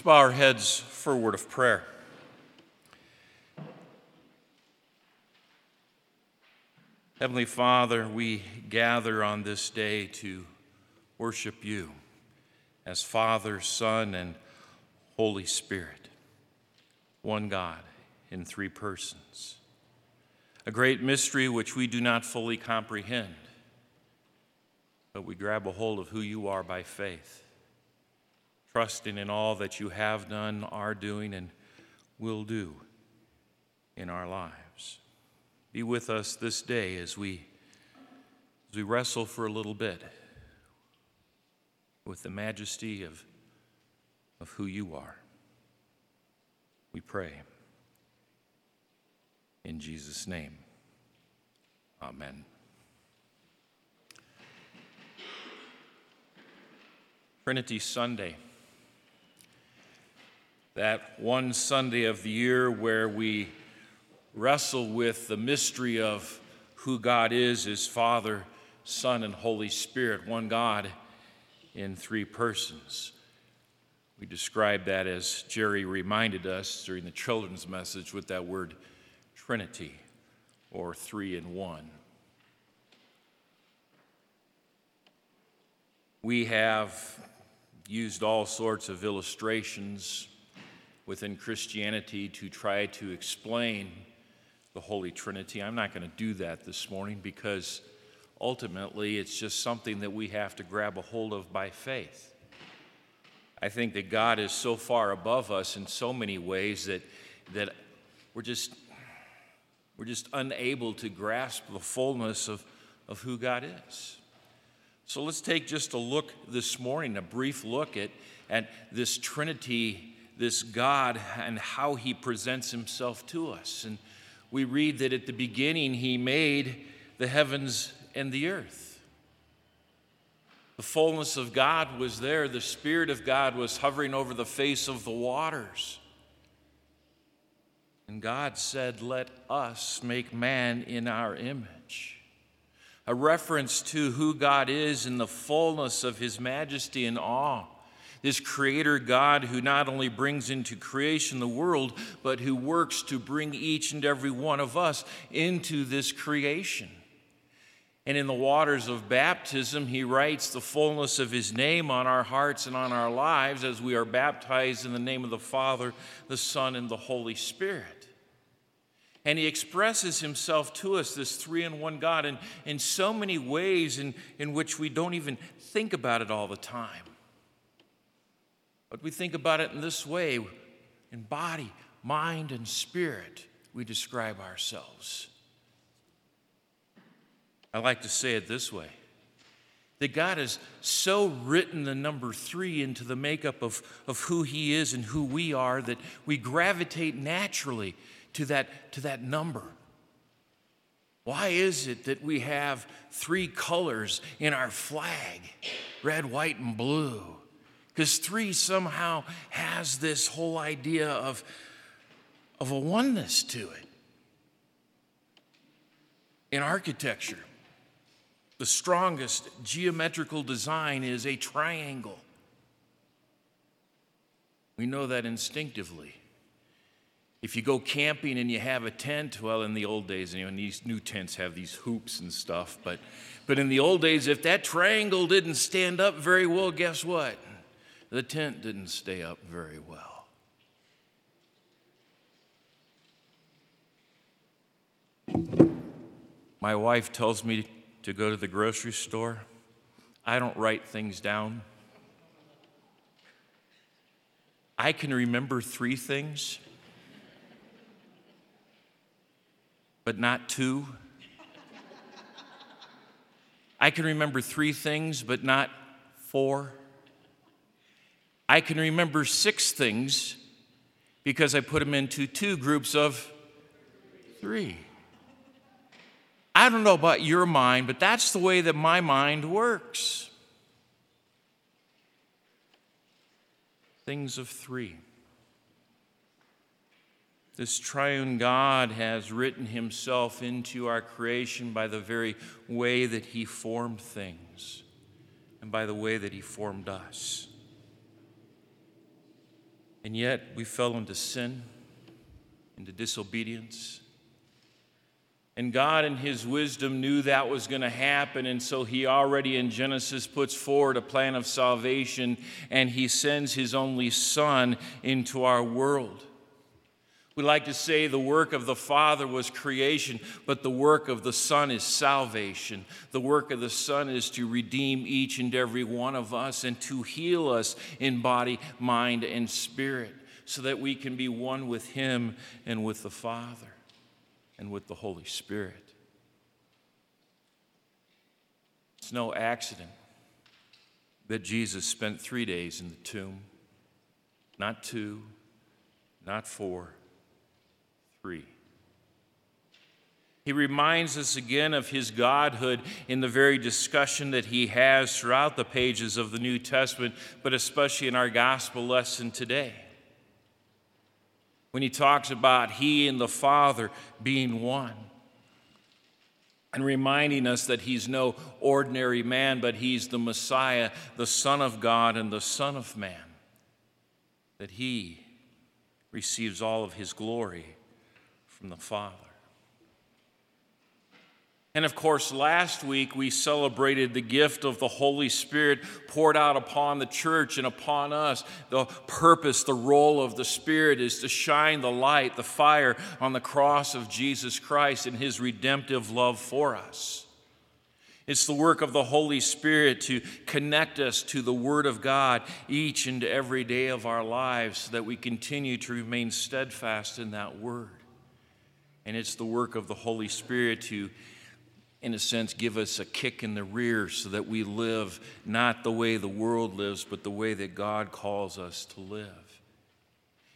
Let's bow our heads for a word of prayer. Heavenly Father, we gather on this day to worship you as Father, Son, and Holy Spirit, one God in three persons. A great mystery which we do not fully comprehend, but we grab a hold of who you are by faith trusting in all that you have done, are doing, and will do in our lives. Be with us this day as we, as we wrestle for a little bit with the majesty of, of who you are. We pray. In Jesus' name, amen. Trinity Sunday that one Sunday of the year where we wrestle with the mystery of who God is as Father, Son, and Holy Spirit, one God in three persons. We describe that as Jerry reminded us during the children's message with that word Trinity or three in one. We have used all sorts of illustrations within Christianity to try to explain the Holy Trinity. I'm not going to do that this morning because ultimately it's just something that we have to grab a hold of by faith. I think that God is so far above us in so many ways that, that we're, just, we're just unable to grasp the fullness of, of who God is. So let's take just a look this morning, a brief look at, at this Trinity this God and how he presents himself to us. And we read that at the beginning he made the heavens and the earth. The fullness of God was there, the Spirit of God was hovering over the face of the waters. And God said, Let us make man in our image. A reference to who God is in the fullness of his majesty and awe this creator God who not only brings into creation the world, but who works to bring each and every one of us into this creation. And in the waters of baptism, he writes the fullness of his name on our hearts and on our lives as we are baptized in the name of the Father, the Son, and the Holy Spirit. And he expresses himself to us, this three in one God, in, in so many ways in, in which we don't even think about it all the time. But we think about it in this way in body, mind, and spirit, we describe ourselves. I like to say it this way that God has so written the number three into the makeup of, of who He is and who we are that we gravitate naturally to that, to that number. Why is it that we have three colors in our flag red, white, and blue? Because three somehow has this whole idea of, of a oneness to it. In architecture, the strongest geometrical design is a triangle. We know that instinctively. If you go camping and you have a tent, well, in the old days, you know, these new tents have these hoops and stuff, but, but in the old days, if that triangle didn't stand up very well, guess what? The tent didn't stay up very well. My wife tells me to go to the grocery store. I don't write things down. I can remember three things, but not two. I can remember three things, but not four. I can remember six things because I put them into two groups of three. I don't know about your mind, but that's the way that my mind works. Things of three. This triune God has written himself into our creation by the very way that he formed things and by the way that he formed us. And yet we fell into sin, into disobedience. And God, in His wisdom, knew that was going to happen. And so He already in Genesis puts forward a plan of salvation and He sends His only Son into our world. We like to say the work of the Father was creation, but the work of the Son is salvation. The work of the Son is to redeem each and every one of us and to heal us in body, mind, and spirit so that we can be one with Him and with the Father and with the Holy Spirit. It's no accident that Jesus spent three days in the tomb, not two, not four He reminds us again of his godhood in the very discussion that he has throughout the pages of the New Testament, but especially in our gospel lesson today. When he talks about he and the Father being one, and reminding us that he's no ordinary man, but he's the Messiah, the Son of God, and the Son of Man, that he receives all of his glory from the Father. And of course, last week we celebrated the gift of the Holy Spirit poured out upon the church and upon us. The purpose, the role of the Spirit is to shine the light, the fire on the cross of Jesus Christ and his redemptive love for us. It's the work of the Holy Spirit to connect us to the Word of God each and every day of our lives so that we continue to remain steadfast in that Word. And it's the work of the Holy Spirit to, in a sense, give us a kick in the rear so that we live not the way the world lives, but the way that God calls us to live.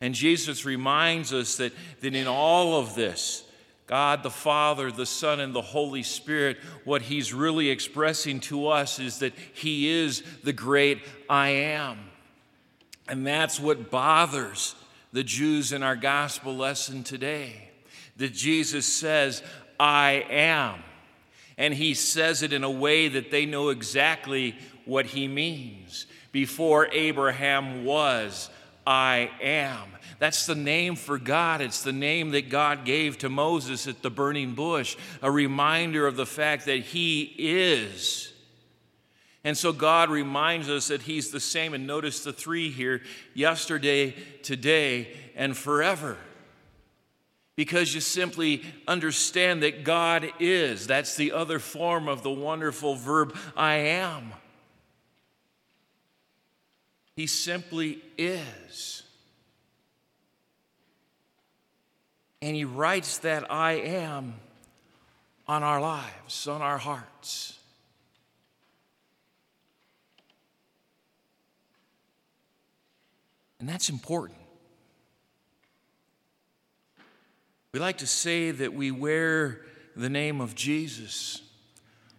And Jesus reminds us that, that in all of this, God the Father, the Son, and the Holy Spirit, what He's really expressing to us is that He is the great I am. And that's what bothers the Jews in our gospel lesson today that Jesus says, I am. And he says it in a way that they know exactly what he means. Before Abraham was, I am. That's the name for God. It's the name that God gave to Moses at the burning bush, a reminder of the fact that He is. And so God reminds us that He's the same. And notice the three here yesterday, today, and forever because you simply understand that God is. That's the other form of the wonderful verb I am. He simply is. And He writes that I am on our lives, on our hearts. And that's important. We like to say that we wear the name of Jesus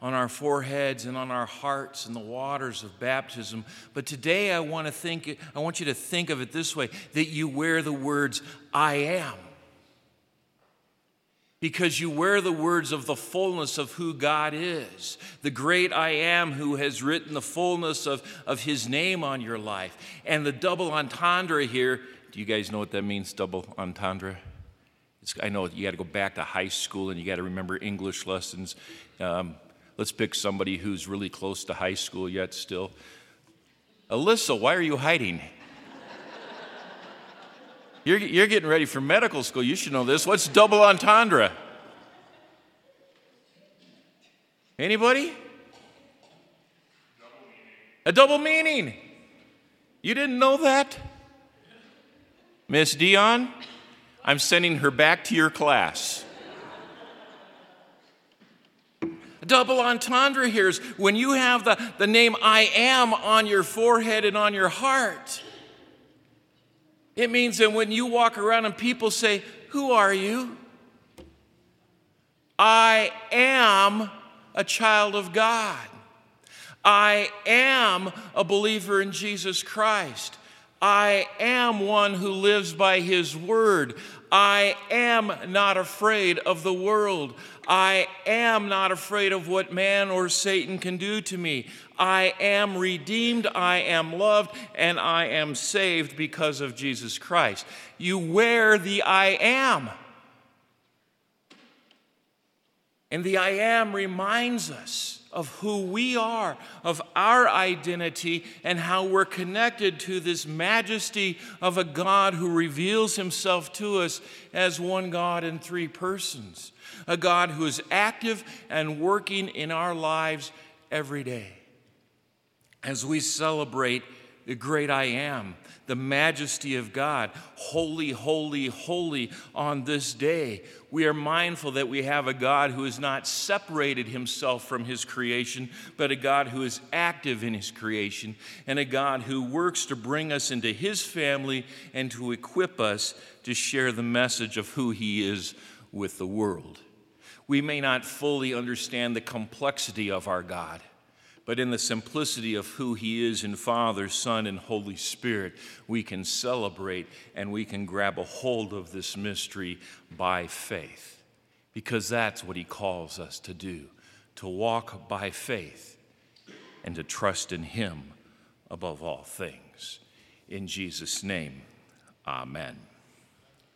on our foreheads and on our hearts in the waters of baptism. But today I want to think I want you to think of it this way that you wear the words I am. Because you wear the words of the fullness of who God is, the great I am who has written the fullness of, of his name on your life. And the double entendre here, do you guys know what that means, double entendre? It's, I know you got to go back to high school and you got to remember English lessons. Um, let's pick somebody who's really close to high school yet still. Alyssa, why are you hiding? You're, you're getting ready for medical school. You should know this. What's double entendre? Anybody? A double meaning. You didn't know that? Miss Dion? I'm sending her back to your class. Double entendre here is when you have the, the name I am on your forehead and on your heart. It means that when you walk around and people say, Who are you? I am a child of God. I am a believer in Jesus Christ. I am one who lives by his word. I am not afraid of the world. I am not afraid of what man or Satan can do to me. I am redeemed, I am loved, and I am saved because of Jesus Christ. You wear the I am. And the I am reminds us of who we are, of our identity, and how we're connected to this majesty of a God who reveals himself to us as one God in three persons, a God who is active and working in our lives every day. As we celebrate the great I am, the majesty of God. Holy, holy, holy on this day. We are mindful that we have a God who has not separated himself from his creation, but a God who is active in his creation, and a God who works to bring us into his family and to equip us to share the message of who he is with the world. We may not fully understand the complexity of our God but in the simplicity of who He is in Father, Son, and Holy Spirit, we can celebrate and we can grab a hold of this mystery by faith. Because that's what He calls us to do to walk by faith and to trust in Him above all things. In Jesus' name, Amen.